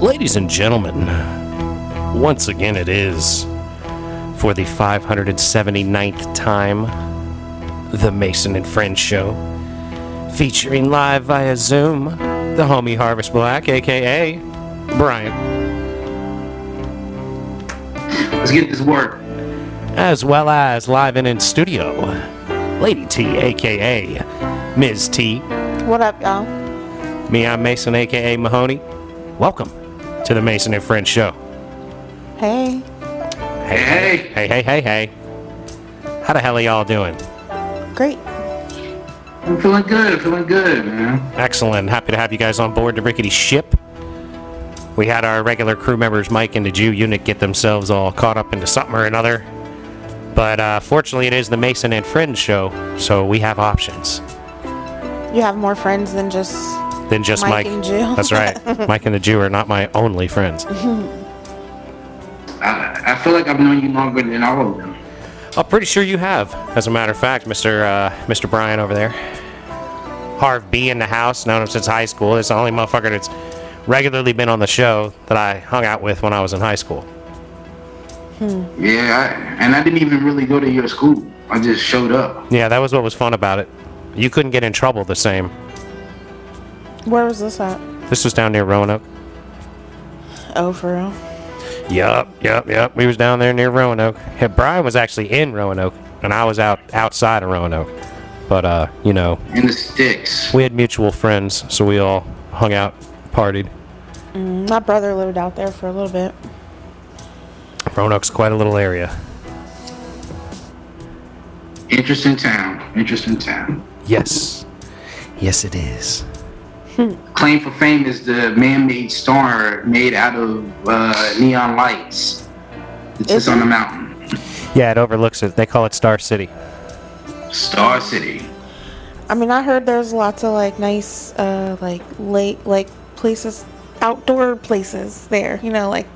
Ladies and gentlemen, once again it is, for the 579th time, the Mason and Friends Show, featuring live via Zoom, the homie Harvest Black, aka Brian, Let's get this work. as well as live and in studio, Lady T, aka Ms. T. What up, y'all? Me, I'm Mason, aka Mahoney. Welcome to the Mason and Friends Show. Hey. Hey, Hey. hey, hey, hey, hey. How the hell are y'all doing? Great. I'm feeling good. I'm feeling good, man. Excellent. Happy to have you guys on board the rickety ship. We had our regular crew members, Mike and the Jew unit, get themselves all caught up into something or another. But uh, fortunately, it is the Mason and Friends show, so we have options You have more friends than just than just Mike Mike. and Jew. That's right. Mike and the Jew are not my only friends. I, I feel like I've known you longer than all of them. I'm pretty sure you have, as a matter of fact, Mr. Uh, Mr. Brian over there. Harv B in the house, known him since high school. It's the only motherfucker that's regularly been on the show that I hung out with when I was in high school. Yeah, I, and I didn't even really go to your school. I just showed up. Yeah, that was what was fun about it. You couldn't get in trouble the same. Where was this at? This was down near Roanoke. Oh, for real? Yup, yup, yup. We was down there near Roanoke. Yeah, Brian was actually in Roanoke, and I was out outside of Roanoke. But uh, you know, In the sticks. we had mutual friends, so we all hung out, partied. My brother lived out there for a little bit. Roanoke's quite a little area. Interesting town. Interesting town. Yes. Yes, it is. Claim for fame is the man-made star made out of uh, neon lights. It's just on it? the mountain. Yeah, it overlooks it. They call it Star City. Star City. I mean, I heard there's lots of like nice, uh, like late, like places, outdoor places there. You know, like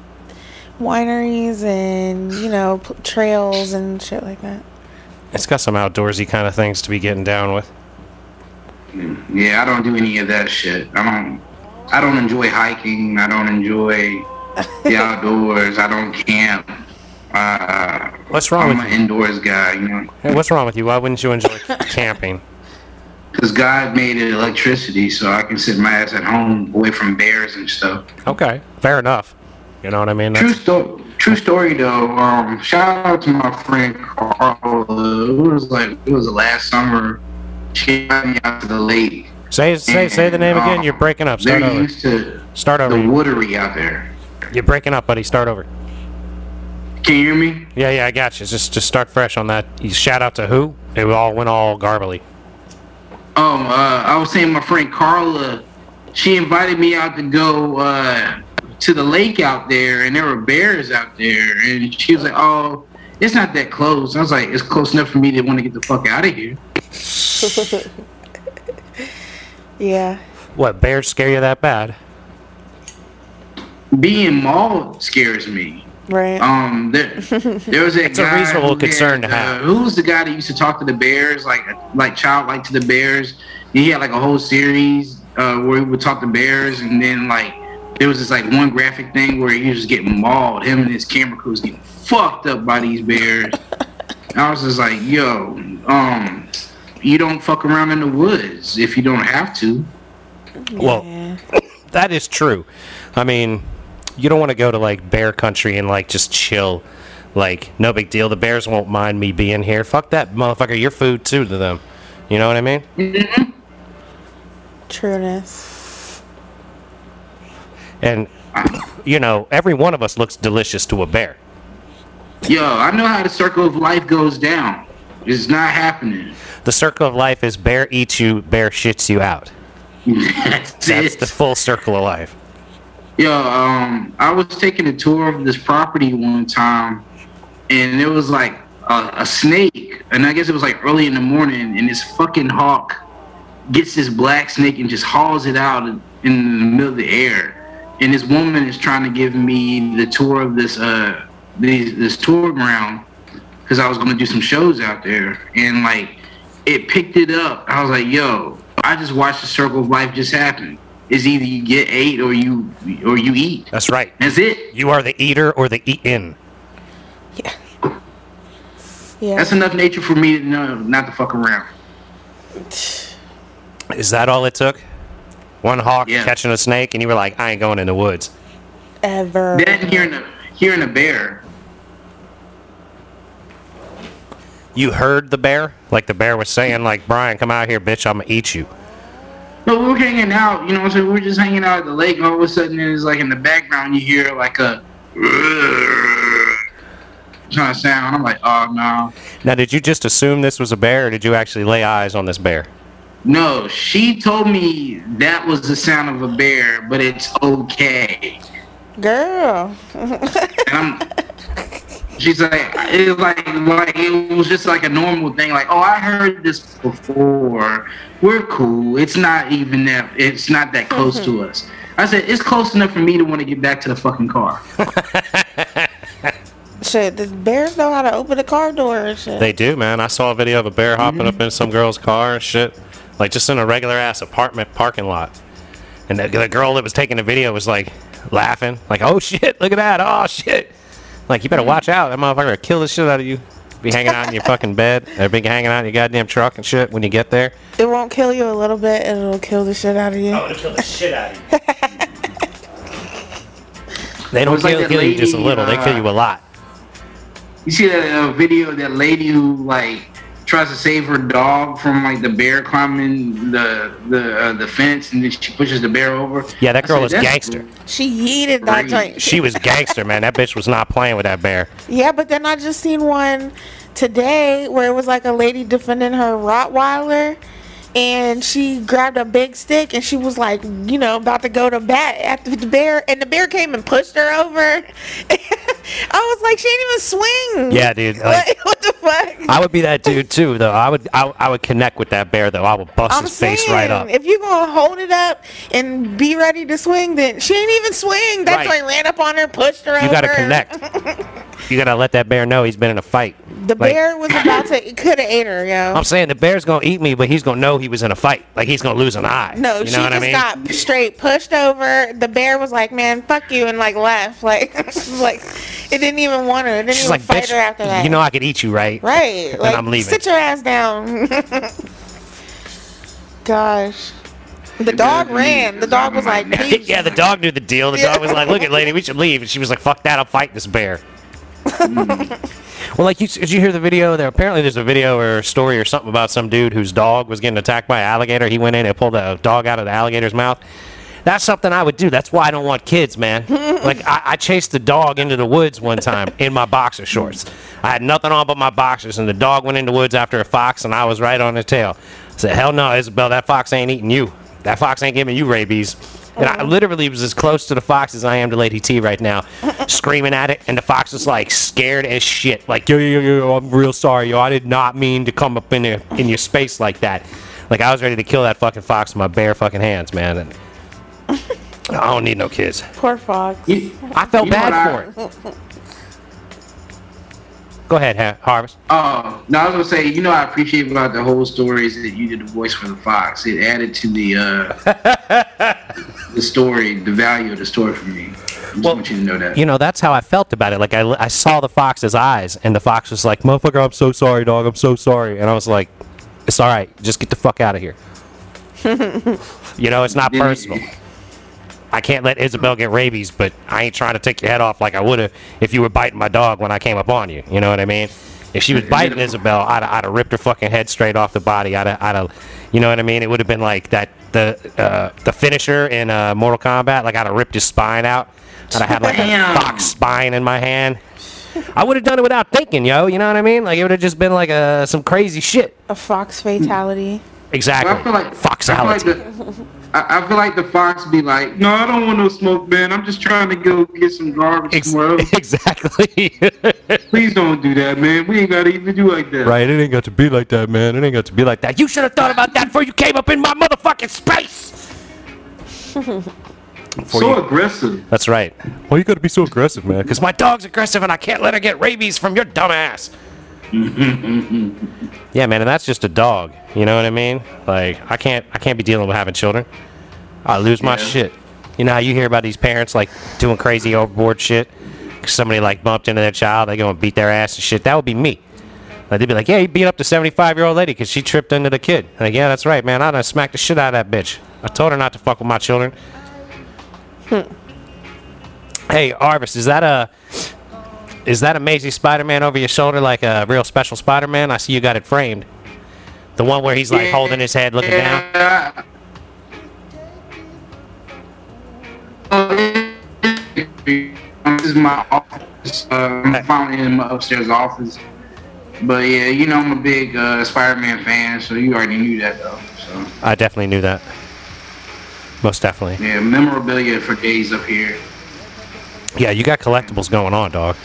wineries and you know p- trails and shit like that. It's got some outdoorsy kind of things to be getting down with. Yeah, I don't do any of that shit. I don't. I don't enjoy hiking. I don't enjoy the outdoors. I don't camp. Uh, What's wrong I'm with an you? indoors guy, you know, Hey, what's wrong with you? Why wouldn't you enjoy camping? because God made it electricity, so I can sit my ass at home away from bears and stuff. Okay, fair enough. You know what I mean? True That's, story. True story though. Um, shout out to my friend Carla. It was like it was the last summer. She me out to the lake. say say say the name again. You're breaking up. Start They're over. used to Start the woodery out there. You're breaking up, buddy. Start over. Can you hear me? Yeah, yeah, I got you. Just just start fresh on that. You shout out to who? It all went all garbly. Um, uh, I was saying my friend Carla, she invited me out to go uh, to the lake out there, and there were bears out there, and she was like, "Oh, it's not that close." I was like, "It's close enough for me to want to get the fuck out of here." Yeah. What bears scare you that bad? Being mauled scares me. Right. Um, there, there was that It's a reasonable concern had, to have. Uh, who was the guy that used to talk to the bears, like like childlike to the bears? He had like a whole series uh, where he would talk to bears, and then like there was this like one graphic thing where he was getting mauled. Him and his camera crew was getting fucked up by these bears. I was just like, yo, um, you don't fuck around in the woods if you don't have to. Well, yeah. that is true. I mean, you don't want to go to like bear country and like just chill. Like, no big deal. The bears won't mind me being here. Fuck that motherfucker. You're food too to them. You know what I mean? Mm-hmm. Trueness. And you know, every one of us looks delicious to a bear. Yo, I know how the circle of life goes down. It's not happening. The circle of life is bear eats you, bear shits you out. That's, That's the full circle of life. Yo, um, I was taking a tour of this property one time, and it was like a, a snake, and I guess it was like early in the morning, and this fucking hawk gets this black snake and just hauls it out in the middle of the air. And this woman is trying to give me the tour of this uh this, this tour ground because I was gonna do some shows out there, and like it picked it up. I was like, yo, I just watched the circle of life just happen. It's either you get ate or you or you eat. That's right. That's it. You are the eater or the eaten. Yeah. Yeah. That's enough nature for me to know not to fuck around. Is that all it took? One hawk Yeah. catching a snake, and you were like, I ain't going in the woods. Ever. Then hearing a hearing a bear. You heard the bear? Like the bear was saying, like, Brian, come out here, bitch, I'm gonna eat you. No, we were hanging out, you know what I'm saying? We were just hanging out at the lake, and all of a sudden, it's like in the background, you hear like a kind of sound. I'm like, oh no. Now, did you just assume this was a bear, or did you actually lay eyes on this bear? No, she told me that was the sound of a bear, but it's okay. Girl. And I'm, she's like, it like, like it was just like a normal thing. Like, oh, I heard this before. We're cool. It's not even that. It's not that close to mm-hmm. us. I said it's close enough for me to want to get back to the fucking car. Shit, the bears know how to open the car door and shit. They do, man. I saw a video of a bear hopping mm-hmm. up in some girl's car and shit. Like, just in a regular ass apartment parking lot. And the, the girl that was taking the video was like laughing, like, oh shit, look at that, oh shit. Like, you better watch out. That motherfucker will kill the shit out of you. Be hanging out in your fucking bed, or be hanging out in your goddamn truck and shit when you get there. it won't kill you a little bit, and it'll kill the shit out of you. Oh, it'll kill the shit out of you. they don't It's like kill, that kill you just a lady, little, they kill you a lot. You see that uh, video of that lady who like tries to save her dog from like the bear climbing the the uh, the fence, and then she pushes the bear over. Yeah, that girl said, was gangster. She yeeted that joint. She was gangster, man. That bitch was not playing with that bear. Yeah, but then I just seen one today where it was like a lady defending her Rottweiler and she grabbed a big stick and she was like, you know, about to go to bat at the bear and the bear came and pushed her over. I was like, she didn't even swing. Yeah, dude. Like, What, what the fuck? I would be that dude too, though. I would, I, I would connect with that bear, though. I would bust I'm his saying, face right up. if you're gonna hold it up and be ready to swing, then she ain't even swing. That's Right. I ran up on her, pushed her You over. You gotta connect. you gotta let that bear know he's been in a fight. The Like, bear was about to, it could have ate her, yo. I'm saying the bear's gonna eat me, but he's gonna know he was in a fight. Like he's gonna lose an eye. No, you she know what just I mean? got straight pushed over. The bear was like, "Man, fuck you," and like left. Like, like it didn't even want her. It didn't She's even like, fight her after that. you know I could eat you, right? right? Like, I'm leaving. Sit your ass down. Gosh, the dog ran. The dog was like, "Please." yeah, the dog knew the deal. The dog was like, "Look at lady, we should leave," and she was like, "Fuck that, I'll fight this bear." Well, like, you, did you hear the video? There apparently there's a video or a story or something about some dude whose dog was getting attacked by an alligator. He went in and pulled a dog out of the alligator's mouth. That's something I would do. That's why I don't want kids, man. like I, I chased the dog into the woods one time in my boxer shorts. I had nothing on but my boxers, and the dog went in the woods after a fox, and I was right on his tail. I said, "Hell no, Isabel, that fox ain't eating you. That fox ain't giving you rabies." And I oh. literally was as close to the fox as I am to Lady T right now, screaming at it, and the fox was like scared as shit. Like, yo, yo, yo, yo, I'm real sorry, yo. I did not mean to come up in your in your space like that. Like I was ready to kill that fucking fox with my bare fucking hands, man. And I don't need no kids. Poor fox. You- I felt You know bad what for it. Go ahead, ha- Harvest. Oh, no, I was gonna say, you know, I appreciate about the whole story is that you did the voice for the fox. It added to the uh, the story, the value of the story for me. I just Well, want you to know that. You know, that's how I felt about it. Like, I, I saw the fox's eyes, and the fox was like, Motherfucker, I'm so sorry, dog. I'm so sorry. And I was like, It's all right. Just get the fuck out of here. you know, it's Didn't- personal. I can't let Isabel get rabies, but I ain't trying to take your head off like I would have if you were biting my dog when I came up on you. You know what I mean? If she was biting Isabel, I'd, I'd have ripped her fucking head straight off the body. I'd have, I'd have you know what I mean? It would have been like that the uh, the finisher in uh, Mortal Kombat. Like I'd have ripped his spine out. I'd have had like Damn. a fox spine in my hand. I would have done it without thinking, yo. You know what I mean? Like it would have just been like uh, some crazy shit. A fox fatality. Exactly. I feel like Foxality. I feel like, the, I, I feel like the fox be like, no, I don't want no smoke, man. I'm just trying to go get some garbage Ex- somewhere else. exactly. Please don't do that, man. We ain't gotta even do like that. Right, it ain't got to be like that, man. It ain't got to be like that. You should have thought about that before you came up in my motherfucking space. So you- aggressive. That's right. Why you gotta be so aggressive, man? Because my dog's aggressive and I can't let her get rabies from your dumb ass. yeah, man, and that's just a dog. You know what I mean? Like, I can't, I can't be dealing with having children. I lose my Yeah. shit. You know how you hear about these parents like doing crazy overboard shit? 'Cause somebody like bumped into their child, they go and beat their ass and shit. That would be me. Like they'd be like, "Yeah, you beat up the 75 year old lady because she tripped into the kid." Like, yeah, that's right, man. I done smacked the shit out of that bitch. I told her not to fuck with my children. Hmm. Hey, Arvis, is that a is that Amazing Spider-Man over your shoulder like a real special Spider-Man? I see you got it framed. The one where he's like holding his head, looking down. This is my office. Uh, I'm finally in my upstairs office. But yeah, you know I'm a big uh, Spider-Man fan, so you already knew that though. So I definitely knew that. Most definitely. yeah, memorabilia for days up here. Yeah, you got collectibles going on, dog.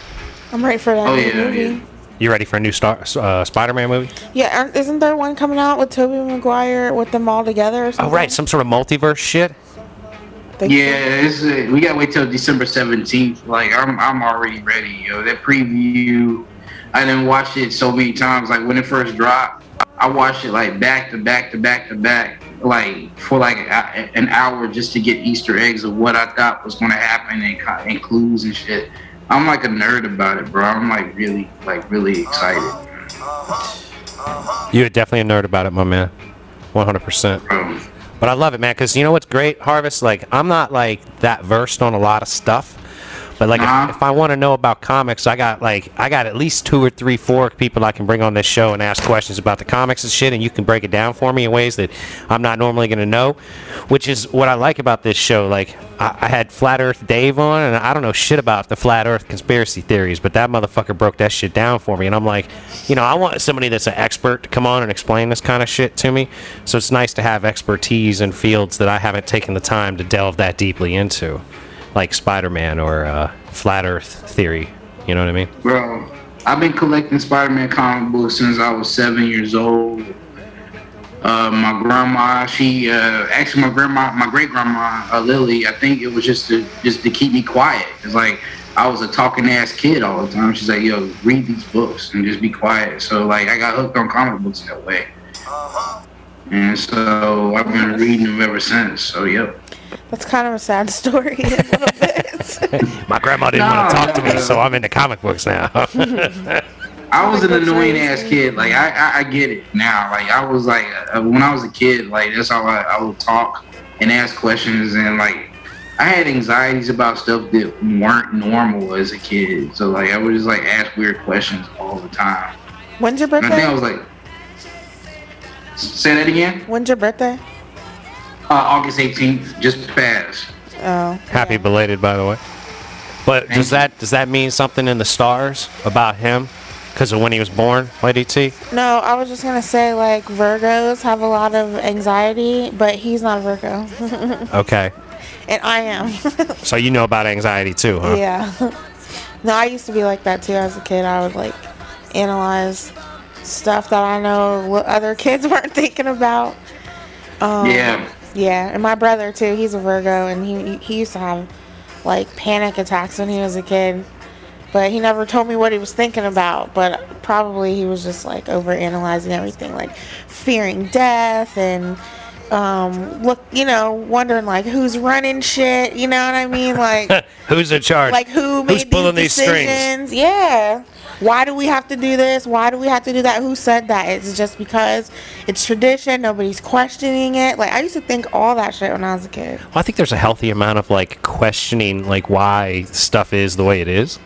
I'm ready for that Oh, yeah, movie. yeah. You ready for a new Star uh, Spider-Man movie? Yeah, aren't- isn't there one coming out with Tobey Maguire with them all together or Oh, right, some sort of multiverse shit. Think so? Yeah, it's, uh, we gotta wait till December seventeenth. Like I'm, I'm already ready. Yo, that preview, I didn't watch it so many times. Like when it first dropped, I watched it like back to back to back to back, like for like a, an hour just to get Easter eggs of what I thought was gonna happen and, and clues and shit. I'm like a nerd about it, bro. I'm like really, like really excited, You're definitely a nerd about it, my man. 100%. bro. But I love it, man, because you know what's great, Harvest? Like, I'm not, like, that versed on a lot of stuff. But, like, Uh-huh. if, if I want to know about comics, I got, like, I got at least two or three, four people I can bring on this show and ask questions about the comics and shit, and you can break it down for me in ways that I'm not normally going to know, which is what I like about this show. Like, I, I had Flat Earth Dave on, and I don't know shit about the Flat Earth conspiracy theories, but that motherfucker broke that shit down for me, and I'm like, you know, I want somebody that's an expert to come on and explain this kind of shit to me. So it's nice to have expertise in fields that I haven't taken the time to delve that deeply into, like Spider-Man or uh, Flat Earth theory. You know what I mean? Bro, I've been collecting Spider-Man comic books since I was seven years old. Uh, my grandma, she uh, actually my grandma, my great grandma uh, Lily. I think it was just to just to keep me quiet. It's like I was a talking ass kid all the time. She's like, "Yo, read these books and just be quiet." So like I got hooked on comic books that way, and so I've been reading them ever since. So yep. That's kind of a sad story a little bit. My grandma didn't No, want to talk to me, no. so I'm into comic books now. I was an books annoying raised ass kid. Like I, I, I get it now. Like I was like uh, when I was a kid. Like that's how I, I would talk and ask questions and like I had anxieties about stuff that weren't normal as a kid. So like I would just like ask weird questions all the time. When's your And I think I birthday? was like, say that again. When's your birthday? Uh, August 18th, just passed. Oh. Happy belated, by the way. But Thank does you. that does that mean something in the stars about him? Because of when he was born, Lady T? No, I was just gonna say like Virgos have a lot of anxiety, but he's not a Virgo, Okay. and I am. So you know about anxiety too, huh? yeah. No, I used to be like that too as a kid. I would like analyze stuff that I know what other kids weren't thinking about. Um, yeah. Yeah, and my brother too. He's a Virgo, and he he used to have like panic attacks when he was a kid. But he never told me what he was thinking about. But probably he was just like over analyzing everything, like fearing death and um look, you know, wondering like who's running shit. You know what I mean? Like Who's in charge? like who made Who's pulling these these strings? decisions? Yeah. Why do we have to do this? Why do we have to do that? Who said that? It's just because it's tradition. Nobody's questioning it. Like I used to think all that shit when I was a kid. Well, I think there's a healthy amount of like questioning like why stuff is the way it is.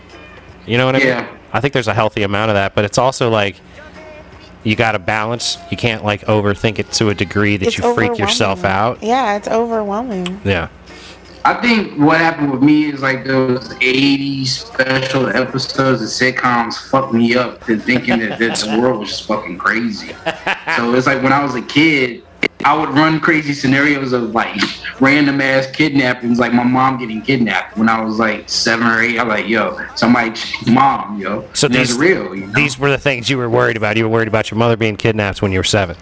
You know what I mean? Yeah. I think there's a healthy amount of that, but it's also like you got to balance. You can't like overthink it to a degree that It's you freak yourself out. Yeah, it's overwhelming. Yeah. I think what happened with me is like those 80s special episodes of sitcoms fucked me up to thinking that, the world was just fucking crazy. So it's like when I was a kid, I would run crazy scenarios of like random ass kidnappings, like my mom getting kidnapped when I was like seven or eight. I'm like, yo, somebody, mom, yo. So And these real. You know? These were the things you were worried about. You were worried about your mother being kidnapped when you were seven.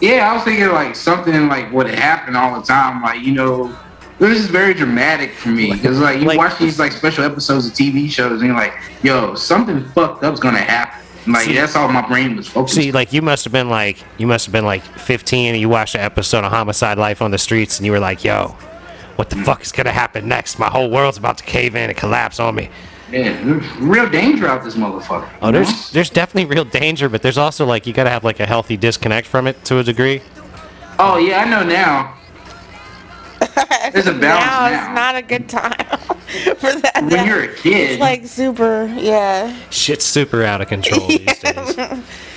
Yeah, I was thinking like something like would happen all the time. Like you know, it was just very dramatic for me because like you Like- watch these like special episodes of TV shows and you're like, yo, something fucked up's gonna happen. Like See- that's all my brain was focused. See, like you must have been like you must have been like 15 and you watched an episode of Homicide Life on the Streets and you were like, "Yo, what the mm. fuck is gonna happen next? My whole world's about to cave in and collapse on me." Yeah, there's real danger out this motherfucker. Oh, you know? there's there's definitely real danger, but there's also like you gotta have like a healthy disconnect from it to a degree. Oh yeah, I know now. There's a balance now now. it's not a good time for that. when that- you're a kid, it's like super, yeah. Shit's super out of control these days.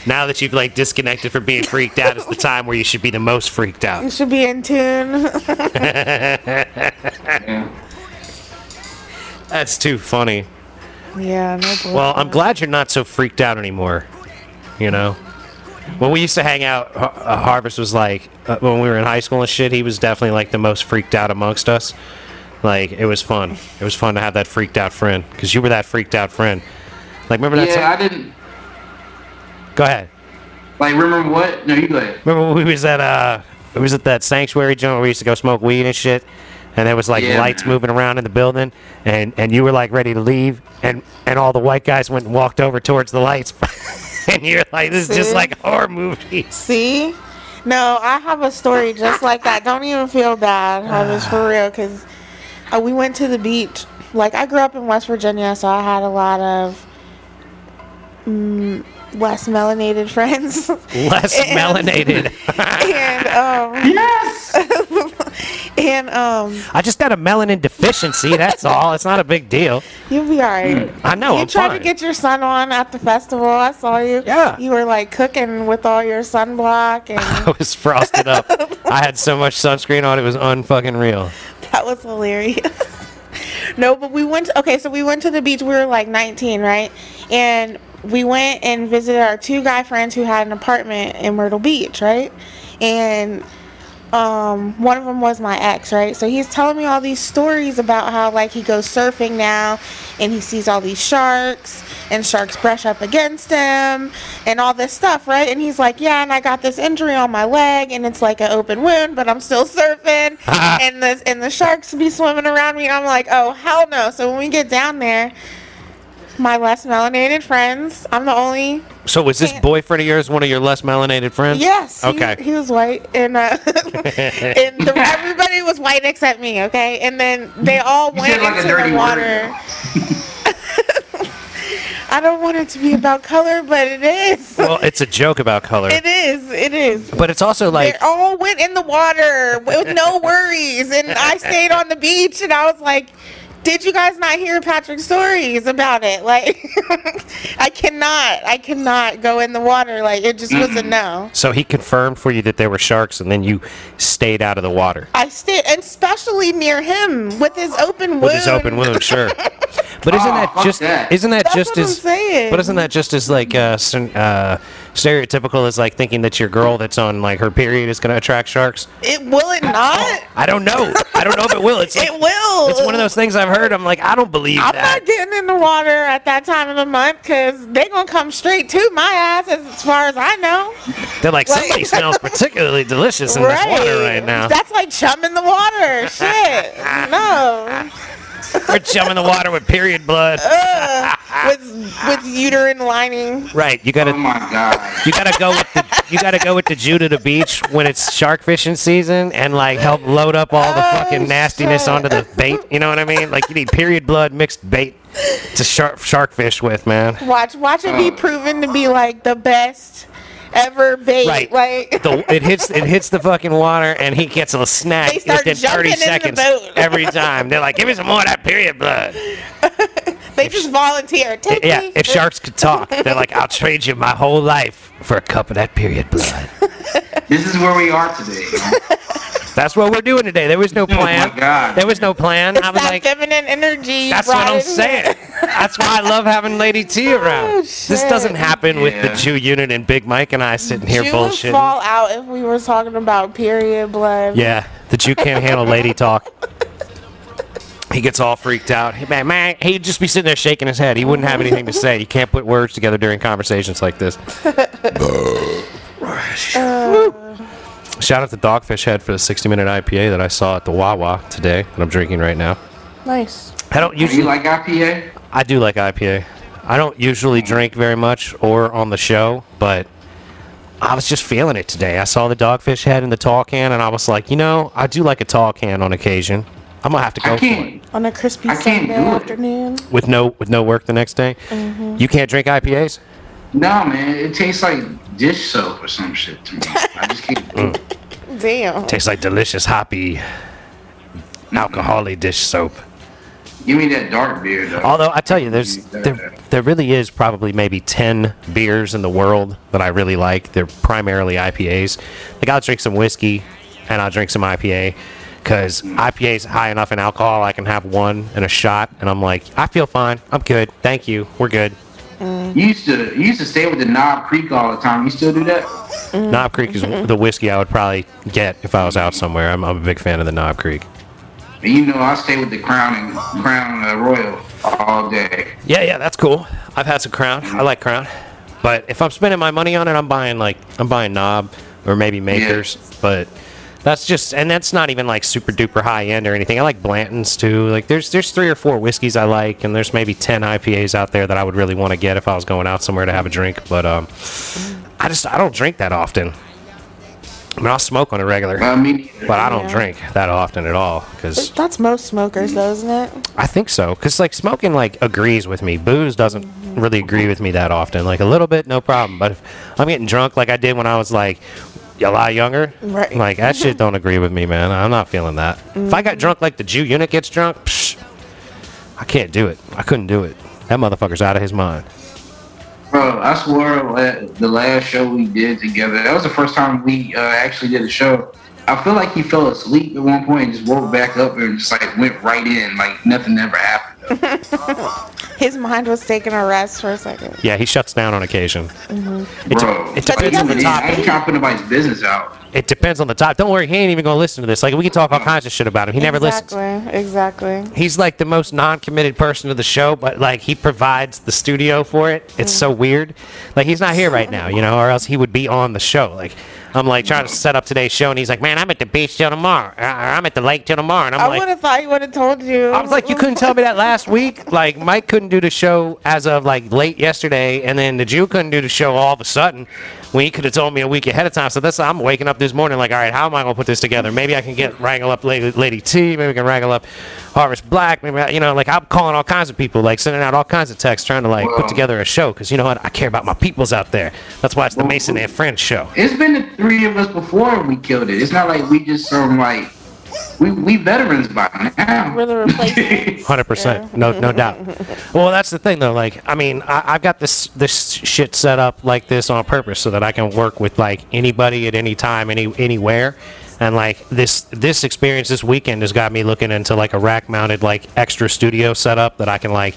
Now that you've like disconnected from being freaked out, is the time where you should be the most freaked out. You should be in tune. yeah. That's too funny. yeah, no Well, I'm glad you're not so freaked out anymore. You know, when we used to hang out, Har- uh, Harvest was like uh, when we were in high school and shit. He was definitely like the most freaked out amongst us. Like it was fun. It was fun to have that freaked out friend because you were that freaked out friend. Like remember that? yeah, I didn't Go ahead. like remember what? No, you go ahead. Remember when we was at uh, we was at that sanctuary joint where we used to go smoke weed and shit, and there was like Yeah, lights man. moving around in the building, and and you were like ready to leave, and and all the white guys went and walked over towards the lights, and you're like, this is just like horror movie. See? No, I have a story just like that. Don't even feel bad. I was for real because uh, we went to the beach. Like, I grew up in West Virginia, so I had a lot of mm, less melanated friends. Less And- melanated. and, um, Yes. and, um, I just got a melanin deficiency. That's all. It's not a big deal. you'll be alright. I know. you I'm tried fine. to get your son on at the festival. I saw you. Yeah. You were like cooking with all your sunblock, and I was frosted up. I had so much sunscreen on. It was unfucking real. that was hilarious. no, but we went. okay, so we went to the beach. We were like 19, right? And we went and visited our two guy friends who had an apartment in Myrtle Beach, right? And um, one of them was my ex, right? So he's telling me all these stories about how like he goes surfing now and he sees all these sharks and sharks brush up against him and all this stuff, right? And he's like, yeah, and I got this injury on my leg and it's like an open wound, but I'm still surfing and the and the sharks be swimming around me. And I'm like, oh hell no! So when we get down there, my less melanated friends, I'm the only So was this boyfriend of yours one of your less melanated friends? Yes. Okay. He, was white, and uh, and the, everybody was white except me. Okay, and then they all You went like into the water. I don't want it to be about color, but it is. Well, it's a joke about color. it is. It is. But it's also like they all went in the water with no worries, and I stayed on the beach, and I was like. Did you guys not hear Patrick's stories about it? Like, I cannot, I cannot go in the water. Like, it just was a no. So he confirmed for you that there were sharks, and then you stayed out of the water I stayed, and especially near him with his open wound. with his open wound. Sure, but isn't Oh, that just that. isn't that That's just what I'm as saying. but isn't that just as like uh, uh, stereotypical as like thinking that your girl that's on like her period is going to attract sharks? It will it not? I don't know. I don't know if it will. It's like, It will. it's one of those things I've heard. I'm like, I don't believe I'm that. not getting in the water at that time of the month because they're gonna come straight to my ass as, as far as I know. They're like, Like- somebody smells particularly delicious in this water right now. That's like chum in the water. Shit. No. We're chumming the water with period blood. Ugh. with with uterine lining. Right. You gotta Oh my god. you gotta go with the you gotta go with the Jew to the beach when it's shark fishing season and like help load up all the Oh, fucking nastiness shit. onto the bait. You know what I mean? Like you need period blood mixed bait to shark shark fish with, man. Watch watch it be proven to be like the best ever bait. Right. Like The, it hits it hits the fucking water and he gets a snack They start within jumping 30 in the seconds boat. every time. They're like, give me some more of that period blood. they just volunteer. Take Yeah, me. if sharks could talk, they're like, I'll trade you my whole life for a cup of that period blood. This is where we are today. That's what we're doing today. There was no plan. Oh my God. There was no plan. It's I was that like, feminine energy. you that's what I'm saying. That's why I love having Lady T oh, around. Oh, this doesn't happen with the Yeah. Jew unit and Big Mike and I sitting here Jew would bullshitting. fall out if we were talking about period blood. Yeah, the Jew can't handle lady talk. He gets all freaked out. Hey, man, man, he'd just be sitting there shaking his head. He wouldn't have anything to say. You can't put words together during conversations like this. Uh, Shout out to Dogfish Head for the 60 minute IPA that I saw at the Wawa today that I'm drinking right now. Nice. I don't Do you usually. like IPA? I do like IPA. I don't usually drink very much or on the show, but I was just feeling it today. I saw the dogfish head in the tall can, and I was like, you know, I do like a tall can on occasion. I'm gonna have to go for it. On a crispy I Sunday afternoon. With no with no work the next day. Mm-hmm. You can't drink IPAs. No, man, it tastes like dish soap or some shit to me. I just can't. do. Mm. Damn. Tastes like delicious hoppy, mm-hmm. alcoholic dish soap. Give me that dark beer though. Although I tell you, there's there, there really is probably maybe ten beers in the world that I really like. They're primarily IPAs. Like I'll drink some whiskey, and I'll drink some IPA, because mm. IPA is high enough in alcohol. I can have one and a shot, and I'm like, I feel fine. I'm good. Thank you. We're good. You used to you used to stay with the Knob Creek all the time. You still do that? Knob Creek is the whiskey I would probably get if I was out somewhere. I'm, I'm a big fan of the Knob Creek. And you know, I stay with the Crown and Crown uh, Royal all day. Yeah, yeah, that's cool. I've had some Crown. I like Crown. But if I'm spending my money on it, I'm buying like I'm buying Knob or maybe Makers. But that's just and that's not even like super duper high end or anything. I like Blanton's too. Like there's there's three or four whiskeys I like, and there's maybe ten IPAs out there that I would really want to get if I was going out somewhere to have a drink. But um, I just I don't drink that often. I mean, I'll smoke on a regular, I mean, but I don't Yeah. drink that often at all because That's most smokers, though, isn't it? I think so, cause like smoking like agrees with me. Booze doesn't really agree with me that often. Like a little bit, no problem. But if I'm getting drunk like I did when I was like a lot younger, Right. like that shit don't agree with me, man. I'm not feeling that. If I got drunk like the Jew unit gets drunk, psh, I can't do it. I couldn't do it. That motherfucker's out of his mind. bro, I swear the last show we did together, that was the first time we uh, actually did a show. I feel like he fell asleep at one point and just woke back up and just like went right in, like nothing ever happened. His mind was taking a rest for a second. Yeah, he shuts down on occasion. Mm-hmm. It, Bro, it depends on the doesn't- I ain't trying to put nobody's business out. It depends on the topic. Don't worry, he ain't even gonna listen to this. Like we can talk all uh-huh. kinds of shit about him. He never listens. exactly, Exactly. he's like the most non-committed person to the show, but like he provides the studio for it. It's mm. so weird. Like he's not here right now, you know, or else he would be on the show. Like I'm like trying to set up today's show, and he's like, "Man, I'm at the beach till tomorrow. Or I'm at the lake till tomorrow." And I'm I like, would have thought he would have told you. I was like, you couldn't tell me that last week. Like Mike couldn't do the show as of like late yesterday, and then the Jew couldn't do the show all of a sudden. When he could have told me a week ahead of time. So that's I'm waking up this morning like, all right, how am I gonna put this together? Maybe I can get wrangle up Lady, Lady T. Maybe I can wrangle up Harvest Black. Maybe I, you know, like I'm calling all kinds of people, like sending out all kinds of texts, trying to like put together a show. Because you know what, I care about my peoples out there. That's why it's the Mason and Friends show. It's been the three of us before we killed it. It's not like we just some like we we veterans by now. We're the replacements. Hundred percent, no, no doubt. Well, that's the thing, though. Like, I mean, I, I've got this this shit set up like this on purpose so that I can work with like anybody at any time, any anywhere. And like this this experience this weekend has got me looking into like a rack mounted like extra studio setup that I can like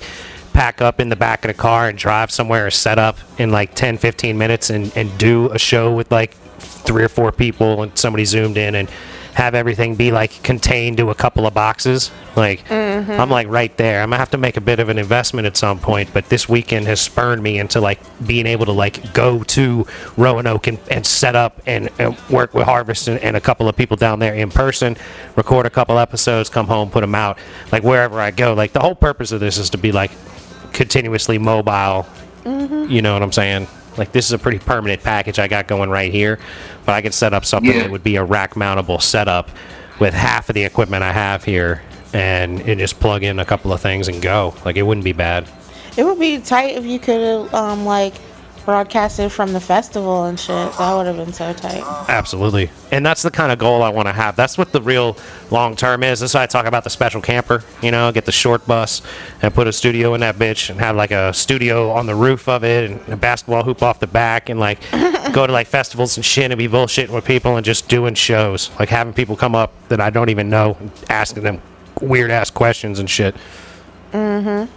pack up in the back of the car and drive somewhere or set up in like 10 15 minutes and, and do a show with like three or four people and somebody zoomed in and have everything be like contained to a couple of boxes. Like mm-hmm. I'm like right there. I'm gonna have to make a bit of an investment at some point, but this weekend has spurred me into like being able to like go to Roanoke and, and set up and, and work with Harvest and, and a couple of people down there in person, record a couple episodes, come home, put them out, like wherever I go. Like the whole purpose of this is to be like continuously mobile. Mm-hmm. You know what I'm saying? Like this is a pretty permanent package I got going right here, but I could set up something Yeah. that would be a rack mountable setup with half of the equipment I have here and, and just plug in a couple of things and go. Like it wouldn't be bad. It would be tight if you could um like broadcast it from the festival and shit. That would have been so tight. Absolutely. And that's the kind of goal I want to have. That's what the real long term is. That's why I talk about the special camper, you know, get the short bus and put a studio in that bitch and have like a studio on the roof of it and a basketball hoop off the back and like go to like festivals and shit and be bullshitting with people and just doing shows. Like having people come up that I don't even know, and asking them weird ass questions and shit. Mm-hmm.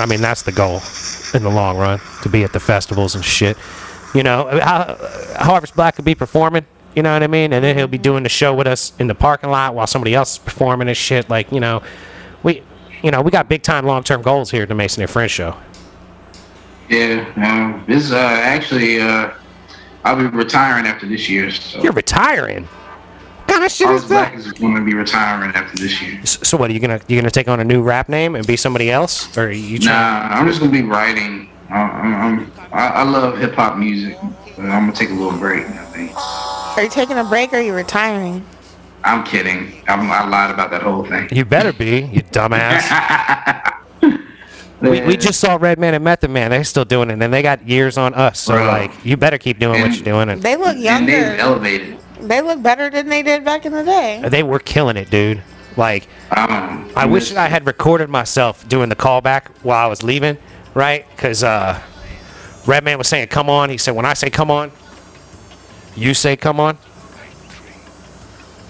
I mean, that's the goal in the long run to be at the festivals and shit. You know, how, Harvest Black could be performing. You know what I mean? And then he'll be doing the show with us in the parking lot while somebody else is performing and shit. Like, you know, we, you know, we got big time long term goals here at the Mason and Friends show. Yeah, um, this is uh, actually uh, I'll be retiring after this year. So You're retiring. God kind of shit Artis is that? Black is going to be retiring after this year. S- So what are you gonna you gonna take on a new rap name and be somebody else, or are you trying? Nah, I'm just gonna be writing. I, I'm, I'm, I, I love hip hop music. But I'm gonna take a little break. I think. Are you taking a break or are you retiring? I'm kidding. I'm, I lied about that whole thing. You better be, you dumbass. we, we just saw Redman and Method Man. They're still doing it, and they got years on us. So Bro. like, you better keep doing what you're doing. And They look younger. and they've younger. elevated. They look better than they did back in the day. they were killing it, dude. Like, Um, I wish I had recorded myself doing the callback while I was leaving, right? Because uh, Redman was saying, "Come on." He said, "When I say come on, you say come on."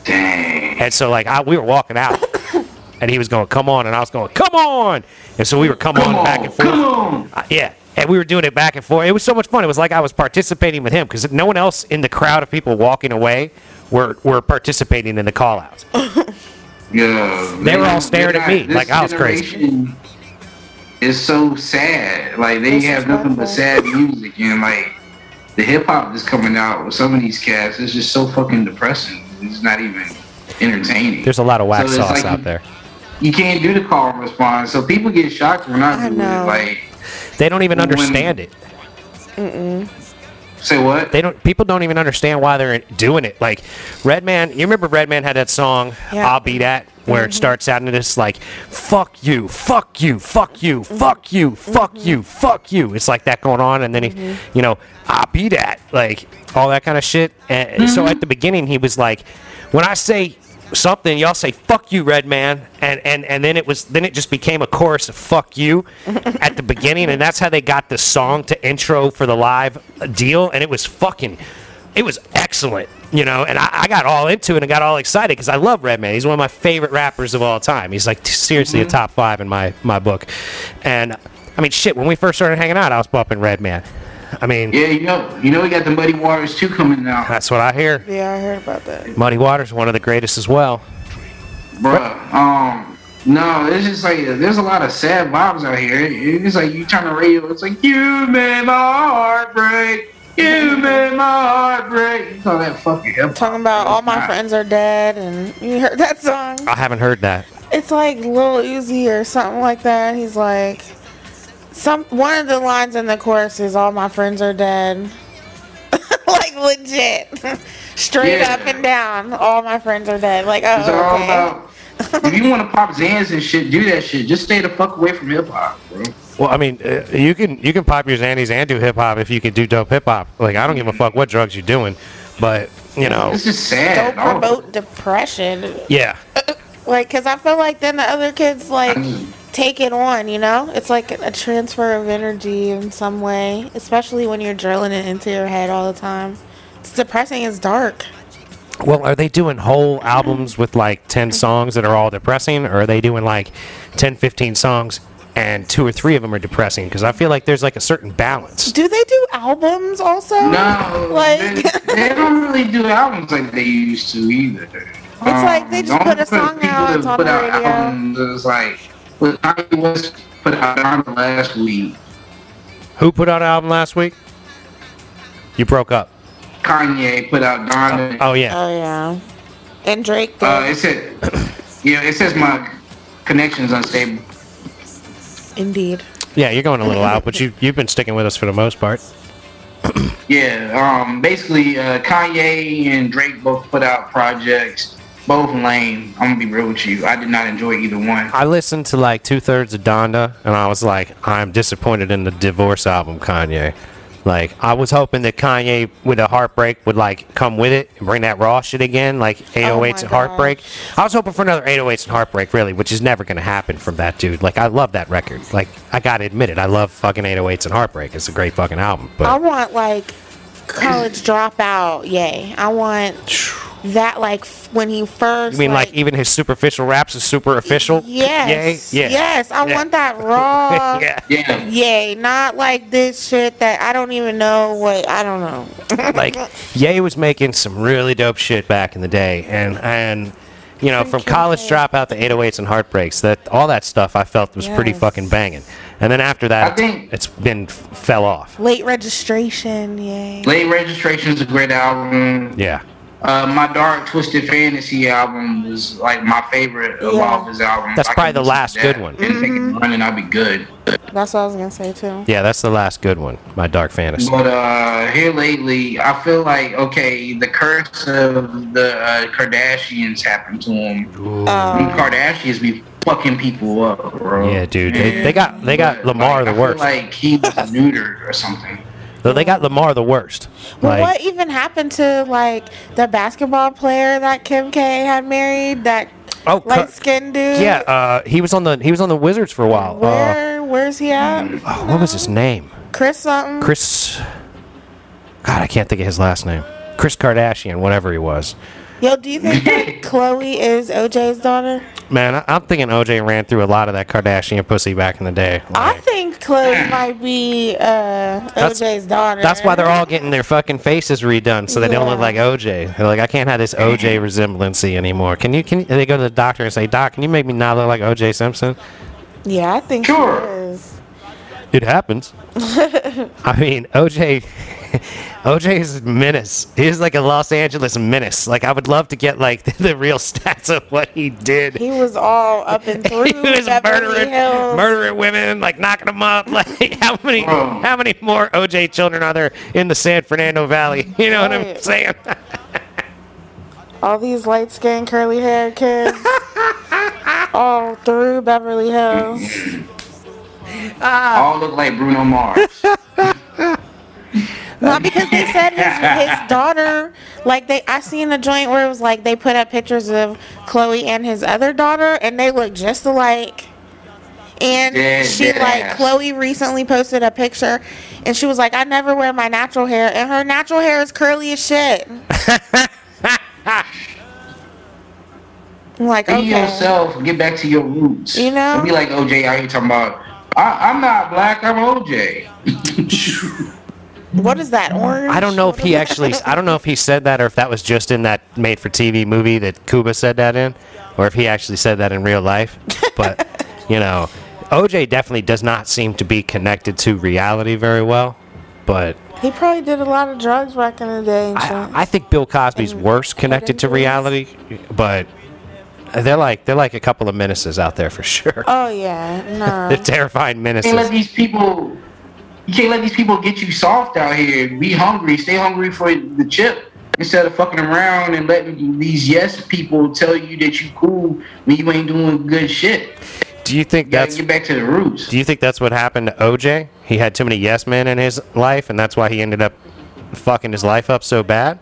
Dang. And so like I, we were walking out, and he was going, "Come on," and I was going, "Come on," and so we were come, Come on, back and forth. come on. Uh, yeah, and we were doing it back and forth. It was so much fun. It was like I was participating with him because no one else in the crowd of people walking away were were participating in the call outs. Yeah. They were all staring at me not- like I was crazy. It's so sad. Like they This have nothing but sad music, and like the hip hop that's coming out with some of these cats is just so fucking depressing. It's not even entertaining. There's a lot of wax So sauce like out you- there. You can't do the call and response, so people get shocked when I I do it. know. Like, They don't even when- understand it. say what? They don't. People don't even understand why they're doing it. Like Redman, you remember Redman had that song Yeah. "I'll Be That," where it mm-hmm. starts out into this like "fuck you, fuck you, fuck you, mm-hmm. fuck you, mm-hmm. fuck you, fuck you." It's like that going on, and then he, you know, "I'll be that," like all that kind of shit. And so at the beginning, he was like, "When I say." Something y'all say "fuck you, Redman," and and and then it was then it just became a chorus of "fuck you" at the beginning, and that's how they got the song to intro for the live deal, and it was fucking it was excellent, you know, and I, I got all into it and got all excited because I love Redman. He's one of my favorite rappers of all time. He's like seriously a mm-hmm. top five in my my book, and I mean, shit. When we first started hanging out, I was bumping Redman. I mean, Yeah, you know, you know, we got the Muddy Waters too coming out, that's what I hear. Yeah, I heard about that. Muddy Waters, one of the greatest as well. bruh. Um, no, it's just like there's a lot of sad vibes out here. It's like you turn the radio, it's like you made my heart break. You made my heart break. You call that fucking hip hop? Talking about all my friends are dead, and you heard that song? I haven't heard that. It's like Lil Uzi or something like that. He's like, some one of the lines in the chorus is "All my friends are dead," like legit, straight Yeah. up and down. All my friends are dead. Like, It's oh, all okay. about. if you want to pop Zans and shit, do that shit. Just stay the fuck away from hip hop, bro. Well, I mean, uh, you can you can pop your Xannies and do hip hop if you can do dope hip hop. Like I don't give a fuck what drugs you're doing, but you know, It's just Don't sad. Oh, promote depression. yeah. Like, cause I feel like then the other kids like take it on. You know, it's like a transfer of energy in some way, especially when you're drilling it into your head all the time. It's depressing. It's dark. Well, are they doing whole albums with like 10 songs that are all depressing, or are they doing like 10, 15 songs and two or three of them are depressing? Because I feel like there's like a certain balance. Do they do albums also? No, Like, they, they don't really do albums like they used to either. It's like they um, just put a song out, it's on the radio. Albums, it's like what Kanye West put out Donda last week. Who put out an album last week? You broke up. Kanye put out Donda. Oh, yeah. oh yeah. And Drake did. Uh, it said, yeah, it says my connection's unstable. Indeed. Yeah, you're going a little out, but you, you've been sticking with us for the most part. Yeah, um, basically, uh, Kanye and Drake both put out projects, both lame. I'm gonna be real with you. I did not enjoy either one. I listened to like two thirds of Donda, and I was like, I'm disappointed in the divorce album, Kanye. Like, I was hoping that Kanye with a heartbreak would like come with it and bring that raw shit again, like 808s and heartbreak. I was hoping for another 808s and heartbreak, really, which is never gonna happen from that dude. Like, I love that record. Like, I gotta admit it, I love fucking 808s and heartbreak. It's a great fucking album. I want like college dropout. Yay! I want that like f- when he first. you mean like, even his superficial raps is super official? Yes. Yay? Yeah. Yes. I Yeah. want that raw. yeah. Yeah, Yay! Not like this shit that I don't even know what I don't know. like Ye was making some really dope shit back in the day, and and you know from Freaking college dope. dropout to 808s and heartbreaks, that all that stuff I felt was pretty fucking banging. And then after that, I think- it's been fell off. Late registration. Yay! Late Registration is a great album. Yeah, Uh, my Dark Twisted Fantasy album was like my favorite of Yeah. all of his albums. That's I probably the last to good one. And take it running, I'll be good. That's what I was gonna say too. Yeah, that's the last good one. My Dark Fantasy. But uh, here lately, I feel like okay, the curse of the uh, Kardashians happened to him. Ooh. Um, Kardashians be fucking people up, bro. Yeah, dude. They, they got they got But, Lamar like, the I feel worst. Like he was neutered or something. Though they got Lamar the worst. Well, Like, what even happened to like the basketball player that Kim K had married? That oh, light skinned dude. yeah. Uh, he was on the he was on the Wizards for a while. Uh, Where Where's he at? oh, what was his name? Chris something. Chris. God, I can't think of his last name. Chris Kardashian, whatever he was. Yo, do you think that Khloe is OJ's daughter? Man, I, I'm thinking OJ ran through a lot of that Kardashian pussy back in the day. I think Khloe might be uh, That's- OJ's daughter. that's why they're all getting their fucking faces redone so they don't look like OJ. They're like, I can't have this OJ resemblancy anymore. Can you? Can you, they go to the doctor and say, Doc, can you make me not look like OJ Simpson? Yeah, I think Sure. she is. It happens. I mean, OJ, OJ is a menace. He's like a Los Angeles menace. Like I would love to get like the real stats of what he did. He was all up and through he was Beverly murdering, Hills. murdering women, like knocking them up. Like how many, Bro. how many more OJ children are there in the San Fernando Valley? You know what I'm saying? All these light skinned curly haired kids. all through Beverly Hills. All look like Bruno Mars. Not because they said his, his daughter, like they, I seen a joint where it was like they put up pictures of Khloe and his other daughter, and they look just alike. And Dead she like. Khloe recently posted a picture, and she was like, "I never wear my natural hair, and her natural hair is curly as shit." I'm like, Be okay, yourself. Get back to your roots. You know? Don't be like OJ out here talking about. I, I'm not black. I'm OJ. what is that orange? I don't know if he actually. I don't know if he said that or if that was just in that made-for-TV movie that Cuba said that in, or if he actually said that in real life. But you know, OJ definitely does not seem to be connected to reality very well. But He probably did a lot of drugs back in the day and. I, I think Bill Cosby's And worse connected to reality. But they're like they're like a couple of menaces out there for sure. oh yeah, no. They're terrifying You can't let these people. You can't let these people get you soft out here. Be hungry. Stay hungry for the chip instead of fucking around and letting these yes people tell you that you cool when you ain't doing good shit. Do you think You that's get back to the roots. Do you think that's what happened to OJ? He had too many yes men in his life, and that's why he ended up fucking his life up so bad.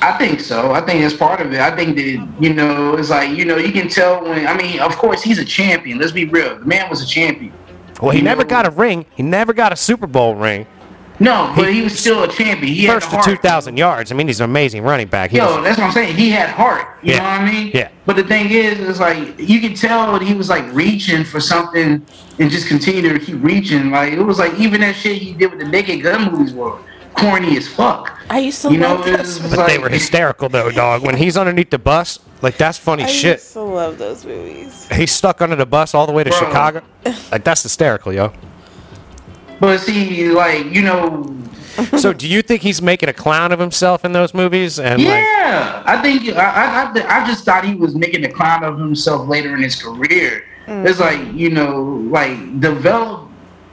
I think so. I think that's part of it. I think that you know, it's like you know, you can tell when. I mean, of course, he's a champion. Let's be real. The man was a champion. Well, he You never know- got a ring. He never got a Super Bowl ring. No, but he, was still a champion. He First had to 2,000 yards. I mean, he's an amazing running back. He Yo, was- that's what I'm saying. He had heart. You Yeah. know what I mean? Yeah. But the thing is, is like you can tell that he was like reaching for something and just continue to keep reaching. Like it was like even that shit he did with the Naked Gun movies were corny as fuck. I used to You love it those. but like, they were hysterical, though, dog. When he's underneath the bus, like, that's funny I shit. I used to love those movies. He's stuck under the bus all the way to Bro. Chicago. Like, that's hysterical, yo. But see, like you know, So, do you think he's making a clown of himself in those movies? And, like, yeah, I think I, I, I, I just thought he was making a clown of himself later in his career. Mm. It's like you know, like develop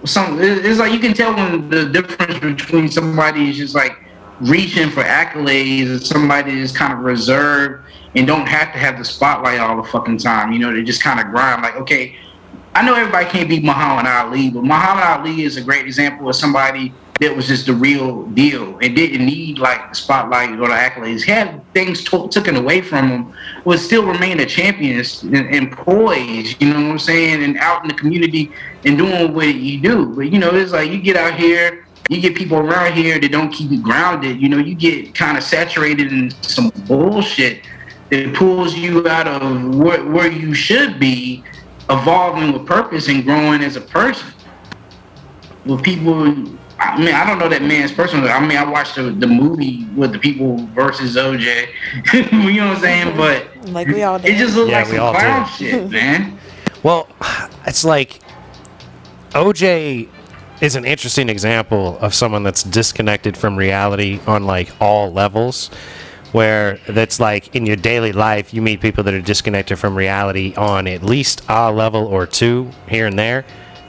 some. It's like you can tell when the difference between somebody is just like reaching for accolades and somebody is kind of reserved and don't have to have the spotlight all the fucking time. You know, they just kind of grind. Like, okay, I know everybody can't be Muhammad Ali, but Muhammad Ali is a great example of somebody that was just the real deal and didn't need like the spotlight or the accolades. Had things taken away from him, but still remained a champion and, and poised. You know what I'm saying? And out in the community and doing what you do. But you know, it's like you get out here. You get people around here that don't keep you grounded. You know, you get kind of saturated in some bullshit that pulls you out of where, where you should be evolving with purpose and growing as a person. With people, I mean, I don't know that man's personal. I mean, I watched the, the movie with the people versus OJ. you know what I'm saying? Mm-hmm. But Like we all did. it just looked Yeah, like we some all clown did. shit, man. Well, it's like OJ is an interesting example of someone that's disconnected from reality on like all levels. where that's like in your daily life you meet people that are disconnected from reality on at least a level or two here and there.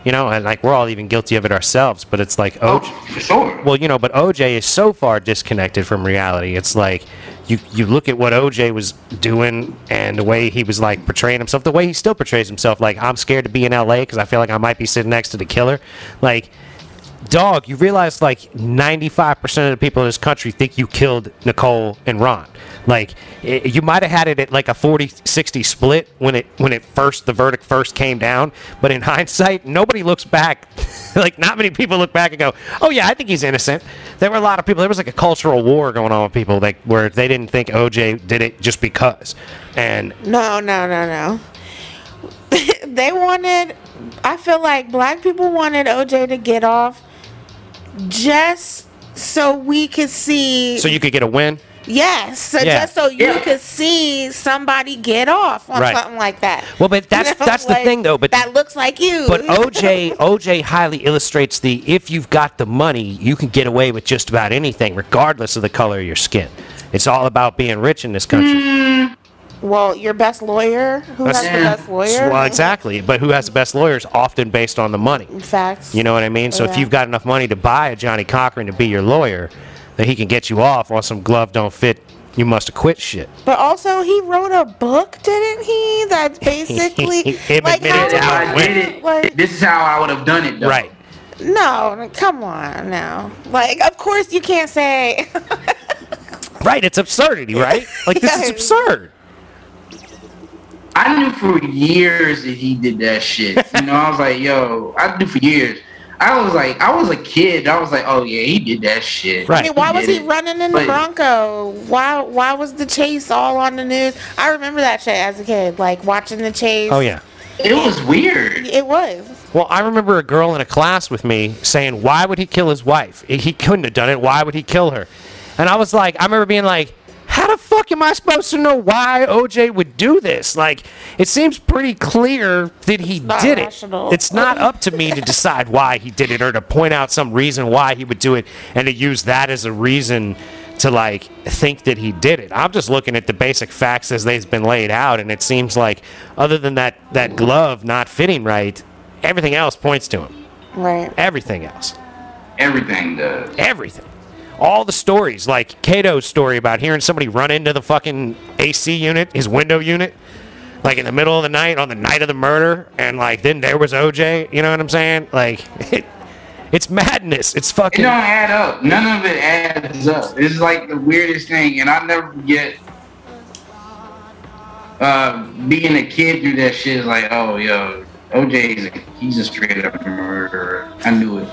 You know, and like we're all even guilty of it ourselves, but it's like Oh, OJ, for sure. well, you know, but OJ is so far disconnected from reality. It's like you you look at what OJ was doing and the way he was like portraying himself, the way he still portrays himself. Like I'm scared to be in LA because I feel like I might be sitting next to the killer. Like, dog, you realize like 95% of the people in this country think you killed Nicole and Ron. Like i you might have had it at like a 40-60 split when it when it first the verdict first came down, but in hindsight, nobody looks back. like not many people look back and go, "Oh yeah, I think he's innocent." There were a lot of people. There was like a cultural war going on with people like where they didn't think OJ did it just because. And No, no, no, no. they wanted. I feel like black people wanted OJ to get off just so we could see. so you could get a win. yes, so Yeah. just so you Yeah. could see somebody get off on Right. something like that. Well, but that's- that's the thing, though, but- that looks like you. But OJ OJ highly illustrates the if you've got the money, you can get away with just about anything, regardless of the color of your skin. It's all about being rich in this country. Mm. Well, your best lawyer. Who That's- has the Yeah. best lawyer? Well, exactly. But who has the best lawyers? Often based on the money. Facts. You know what I mean? So if Yeah. you've got enough money to buy a Johnnie Cochran to be your lawyer, then he can get you off on some glove don't fit. You must have quit shit. But also, he wrote a book, didn't he? That's basically Him like admitting to how how it I went. did it, Like- this is how I would have done it. Though. Right. No, come on now. Like, of course you can't say. Right. It's absurdity, right? Like this is Yes. absurd. I knew for years that he did that shit. You know, I was like, yo, I knew for years. I was like, I was a kid. I was like, oh yeah, he did that shit. Right. I mean, why was he it. running in the Bronco? Why? Why was the chase all on the news? I remember that shit as a kid, like watching the chase. Oh yeah. It was weird. It was. Well, I remember a girl in a class with me saying, "Why would he kill his wife? He- He couldn't have done it. Why would he kill her?" And I was like, I remember being like, "How the fuck am I supposed to know why OJ would do this? Like, it seems pretty clear that he not did it. It's not up to me to decide why he did it or to point out some reason why he would do it and to use that as a reason." To like think that he did it. I'm just looking at the basic facts as they've been laid out, and it seems like, other than that that glove not fitting right, everything else points to him. Right. Everything else. Everything does. Everything. All the stories, like Kato's story about hearing somebody run into the fucking AC unit, his window unit, like in the middle of the night on the night of the murder, and like then there was OJ. You know what I'm saying? Like, it, it's madness. It's fucking. It don't add up. None of it adds up. It's like the weirdest thing, and I'll never forget uh, being a kid through that shit. Is like, oh, yo, OJ is a, he's a straight up murderer. I knew it.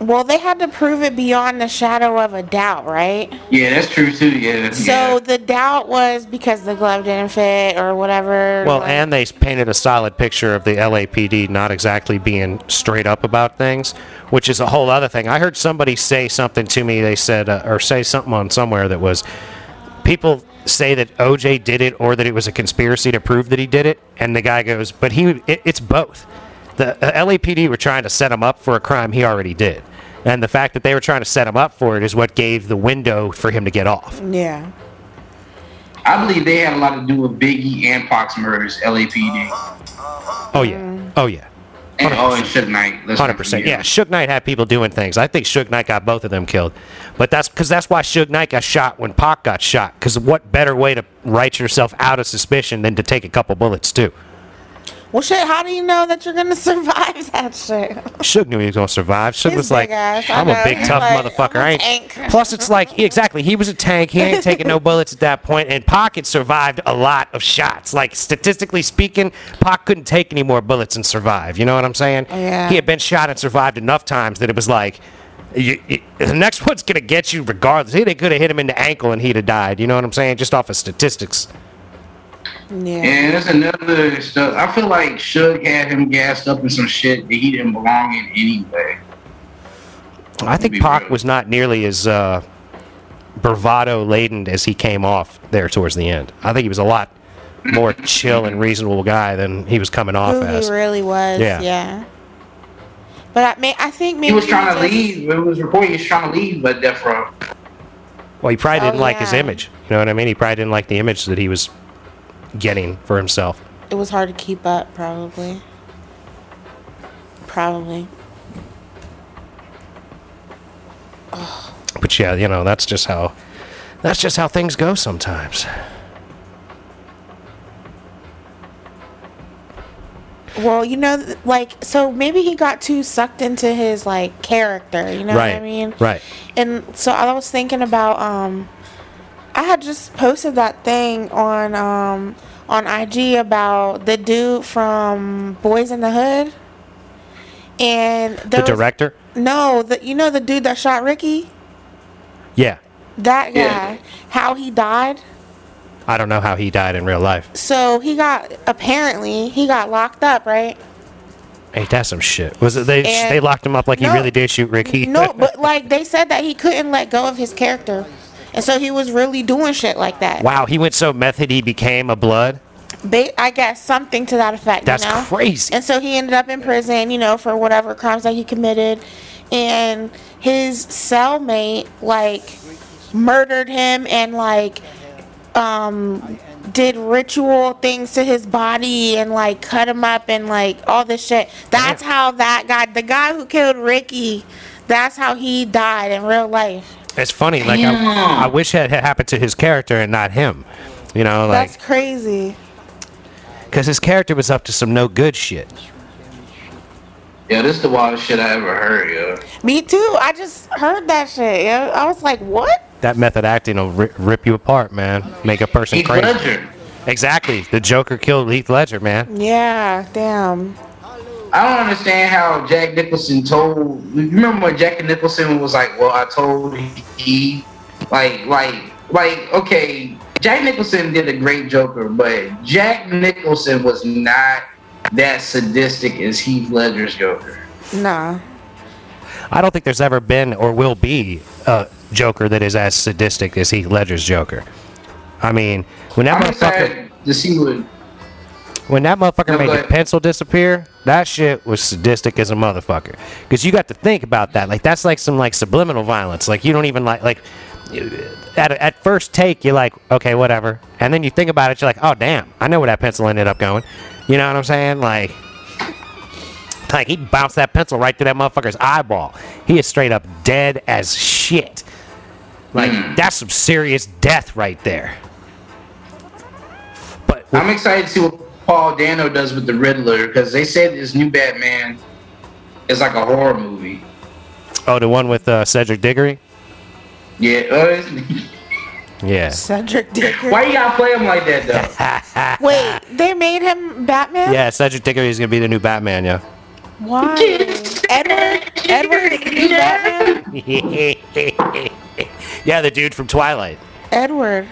Well, they had to prove it beyond the shadow of a doubt, right? Yeah, that's true too. Yeah. So yeah. the doubt was because the glove didn't fit or whatever. Well, like- and they painted a solid picture of the LAPD not exactly being straight up about things, which is a whole other thing. I heard somebody say something to me. They said, uh, or say something on somewhere that was, people say that OJ did it or that it was a conspiracy to prove that he did it, and the guy goes, but he, it, it's both. The uh, LAPD were trying to set him up for a crime he already did. And the fact that they were trying to set him up for it is what gave the window for him to get off. yeah. I believe they had a lot to do with Biggie and Pac's murders. LAPD. Uh-huh, uh-huh, uh-huh. Oh, yeah. Oh, yeah. And, oh, and Suge Knight. Let's Hundred percent. forget. Yeah, Suge Knight had people doing things. I think Suge Knight got both of them killed, but that's because that's why Suge Knight got shot when Pac got shot. Because what better way to write yourself out of suspicion than to take a couple bullets too? Well, shit. How do you know that you're gonna survive that shit? Suge knew he was gonna survive. Suge His was like, big ass, I "I'm a big He's tough like, motherfucker." "I'm a I ain't. tank." Plus, it's like he- exactly he was a tank. He ain't taking no bullets at that point. and Pac had survived a lot of shots. Like statistically speaking, Pac couldn't take any more bullets and survive. You know what I'm saying? Yeah. He had been shot and survived enough times that it was like. You, you- the next one's gonna get you regardless. They could have hit him in the ankle and he'd have died. You know what I'm saying? Just off of statistics. Yeah. And there's another stuff. I feel like Suge had him gassed up in some shit that he didn't belong in anyway. I think be Pac real. was not nearly as uh, bravado laden as he came off there towards the end. I think he was a lot more chill and reasonable guy than he was coming off Who as. he really was. Yeah. Yeah. But I may, I think maybe He was trying to leave. It was reported he was trying to leave, but Death Row. Well, he probably Oh, didn't like his image. You know what I mean? He probably didn't like the image that he was getting for himself. It was hard to keep up, probably. Probably. But yeah, you know, that's just how that's just how things go sometimes. Well, you know, like, so maybe he got too sucked into his, like, character, you know right. what I mean? Right. And so I was thinking about, um, I had just posted that thing on, um, on IG about the dude from Boyz n the Hood. And The there was- director? No, the, you know the dude that shot Ricky? Yeah. That guy. Yeah. How he died? I don't know how he died in real life. So he got, apparently, he got locked up, right? Ain't that some shit? Was it they And- they locked him up like No. he really did shoot Ricky? No, but like they said that he couldn't let go of his character, and so he was really doing shit like that. wow, he went so method he became a blood. Ba- I guess something to that effect. That's you know? crazy. And so he ended up in prison, you know, for whatever crimes that he committed, and his cellmate like murdered him and like um did ritual things to his body and like cut him up and like all this shit. That's how that guy, the guy who killed Ricky, that's how he died in real life. It's funny, like I, I wish it had happened to his character and not him. You know, like That's crazy. because his character was up to some no good shit. Yeah, this is the wildest shit I ever heard, yo. Me too. I just heard that shit. Yeah. I was like, what? That method acting will rip, rip you apart, man. Make a person Heath crazy. Ledger. Exactly. The Joker killed Heath Ledger, man. Yeah, damn. I don't understand how Jack Nicholson told. You remember when Jack Nicholson was like, "Well, I told he, like, like, like, okay." Jack Nicholson did a great Joker, but Jack Nicholson was not that sadistic as Heath Ledger's Joker. Nah. I don't think there's ever been or will be a Joker that is as sadistic as Heath Ledger's Joker. I mean, whenever I'm motherfucker excited to see what. When that motherfucker No, made the pencil disappear, that shit was sadistic as a motherfucker. Because you got to think about that. Like that's like some like subliminal violence. Like you don't even like like at at first take you're like okay whatever, and then you think about it you're like oh damn I know where that pencil ended up going. You know what I'm saying? Like. Like he bounced that pencil right through that motherfucker's eyeball. He is straight up dead as shit. Like hmm. that's some serious death right there. But I'm excited to see what Paul Dano does with the Riddler because they said this new Batman is like a horror movie. oh, the one with uh, Cedric Diggory. Yeah. uh, Yeah. Cedric Diggory. Why you gotta play him like that though? Wait, they made him Batman? Yeah, Cedric Diggory is gonna be the new Batman, yeah. Why? Edward? Edward is the new Batman? yeah, the dude from Twilight. Edward.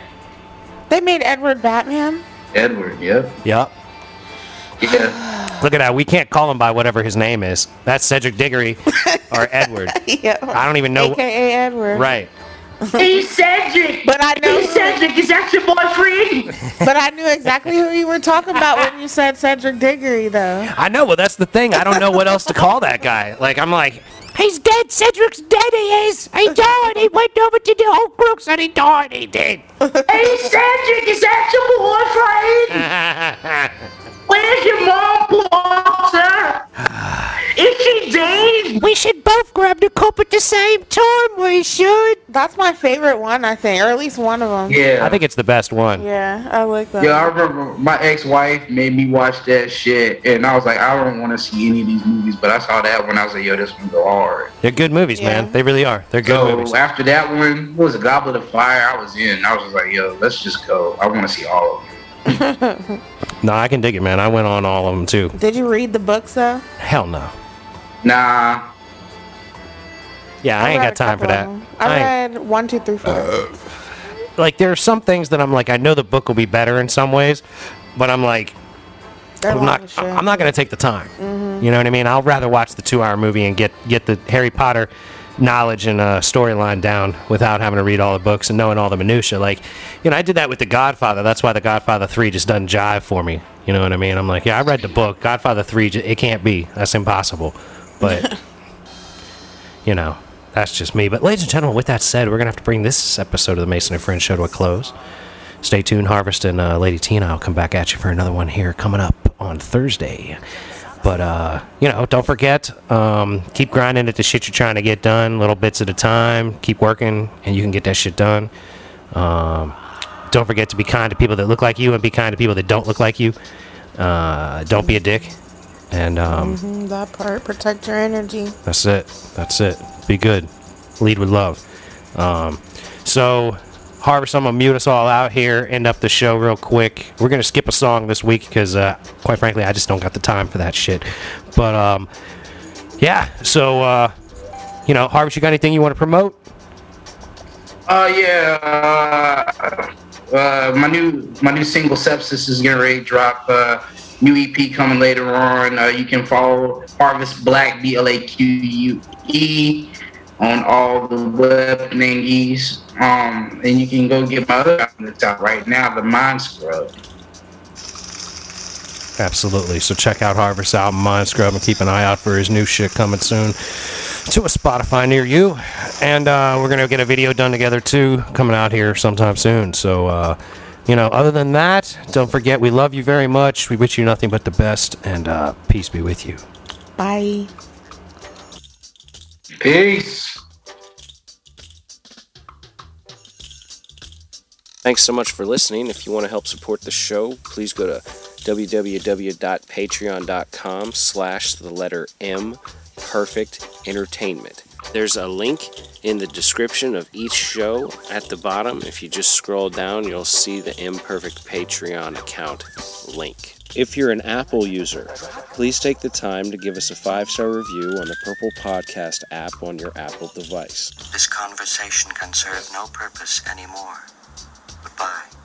They made Edward Batman? Edward. Yep. Yep. Yeah. Look at that. We can't call him by whatever his name is. That's Cedric Diggory or Edward. yeah. I don't even know. AKA Edward. Right. Hey Cedric. But I know. Cedric, is that your boyfriend? But I knew exactly who you were talking about when you said Cedric Diggory, though. I know. Well, that's the thing. I don't know what else to call that guy. Like, I'm like, he's dead. Cedric's dead. He is. He died. He went over to the Oak Brooks and he died. He did. hey Cedric, is that your boyfriend? Where's your mom, Walter? Ah. Is she dead? we should both grab the cup at the same time. We should. That's my favorite one, I think, or at least one of them. Yeah. I think it's the best one. Yeah, I like that. Yeah, I remember my ex-wife made me watch that shit, and I was like, I don't want to see any of these movies, but I saw that one. I was like, yo, this one go hard. They're good movies, Yeah. man. They really are. They're good so movies. after that one, what was a Goblet of Fire? I was in. I was just like, yo, let's just go. I want to see all of them. No, I can dig it, man. I went on all of them too. Did you read the books, though? Hell no. Nah, Yeah, I ain't got time for that. I I read one, two, three, four. like there are some things that I'm like I know the book will be better in some ways, but I'm like They're I'm not. I'm not gonna take the time. Mm-hmm. You know what I mean? I'll rather watch the two hour movie and get get the Harry Potter knowledge and uh, storyline down without having to read all the books and knowing all the minutia. Like, you know, I did that with The Godfather. That's why The Godfather Three just doesn't jive for me. You know what I mean? I'm like, yeah, I read the book. Godfather Three, it can't be. That's impossible. but you know, that's just me. But ladies and gentlemen, with that said, we're gonna have to bring this episode of the Mason and Friends show to a close. Stay tuned, Harvest and uh, Lady Tina. I'll come back at you for another one here coming up on Thursday. But uh, you know, don't forget, um, keep grinding at the shit you're trying to get done, little bits at a time. Keep working, and you can get that shit done. Um, don't forget to be kind to people that look like you, and be kind to people that don't look like you. Uh, don't be a dick. And um, Mhm, that part. Protect your energy. that's it. That's it. Be good. Lead with love. Um, so, Harvest, I'm going to mute us all out here, end up the show real quick. We're going to skip a song this week because, uh, quite frankly, I just don't got the time for that shit. But, um, yeah, so, uh, you know, Harvest, you got anything you want to promote? Uh yeah. Uh, uh, my new my new single Sepsis is getting ready to drop. Uh, new EP coming later on. Uh, you can follow Harvest Blaque B L A Q U E on all the web thingies. Um, and you can go get my other album that's out right now, The Mind Scrub. Absolutely. So check out Harvest album, Mind Scrub, and keep an eye out for his new shit coming soon to a Spotify near you. And uh, we're going to get a video done together too, coming out here sometime soon. So, uh, you know, other than that, don't forget we love you very much. We wish you nothing but the best, and uh, peace be with you. Bye. Peace. Thanks so much for listening. If you want to help support the show, please go to www.patreon.com slash the letter M Perfect Entertainment. There's a link in the description of each show at the bottom. If you just scroll down, you'll see the Mperfect Patreon account link. If you're an Apple user, please take the time to give us a five star review on the Purple Podcast app on your Apple device. This conversation can serve no purpose anymore. Goodbye.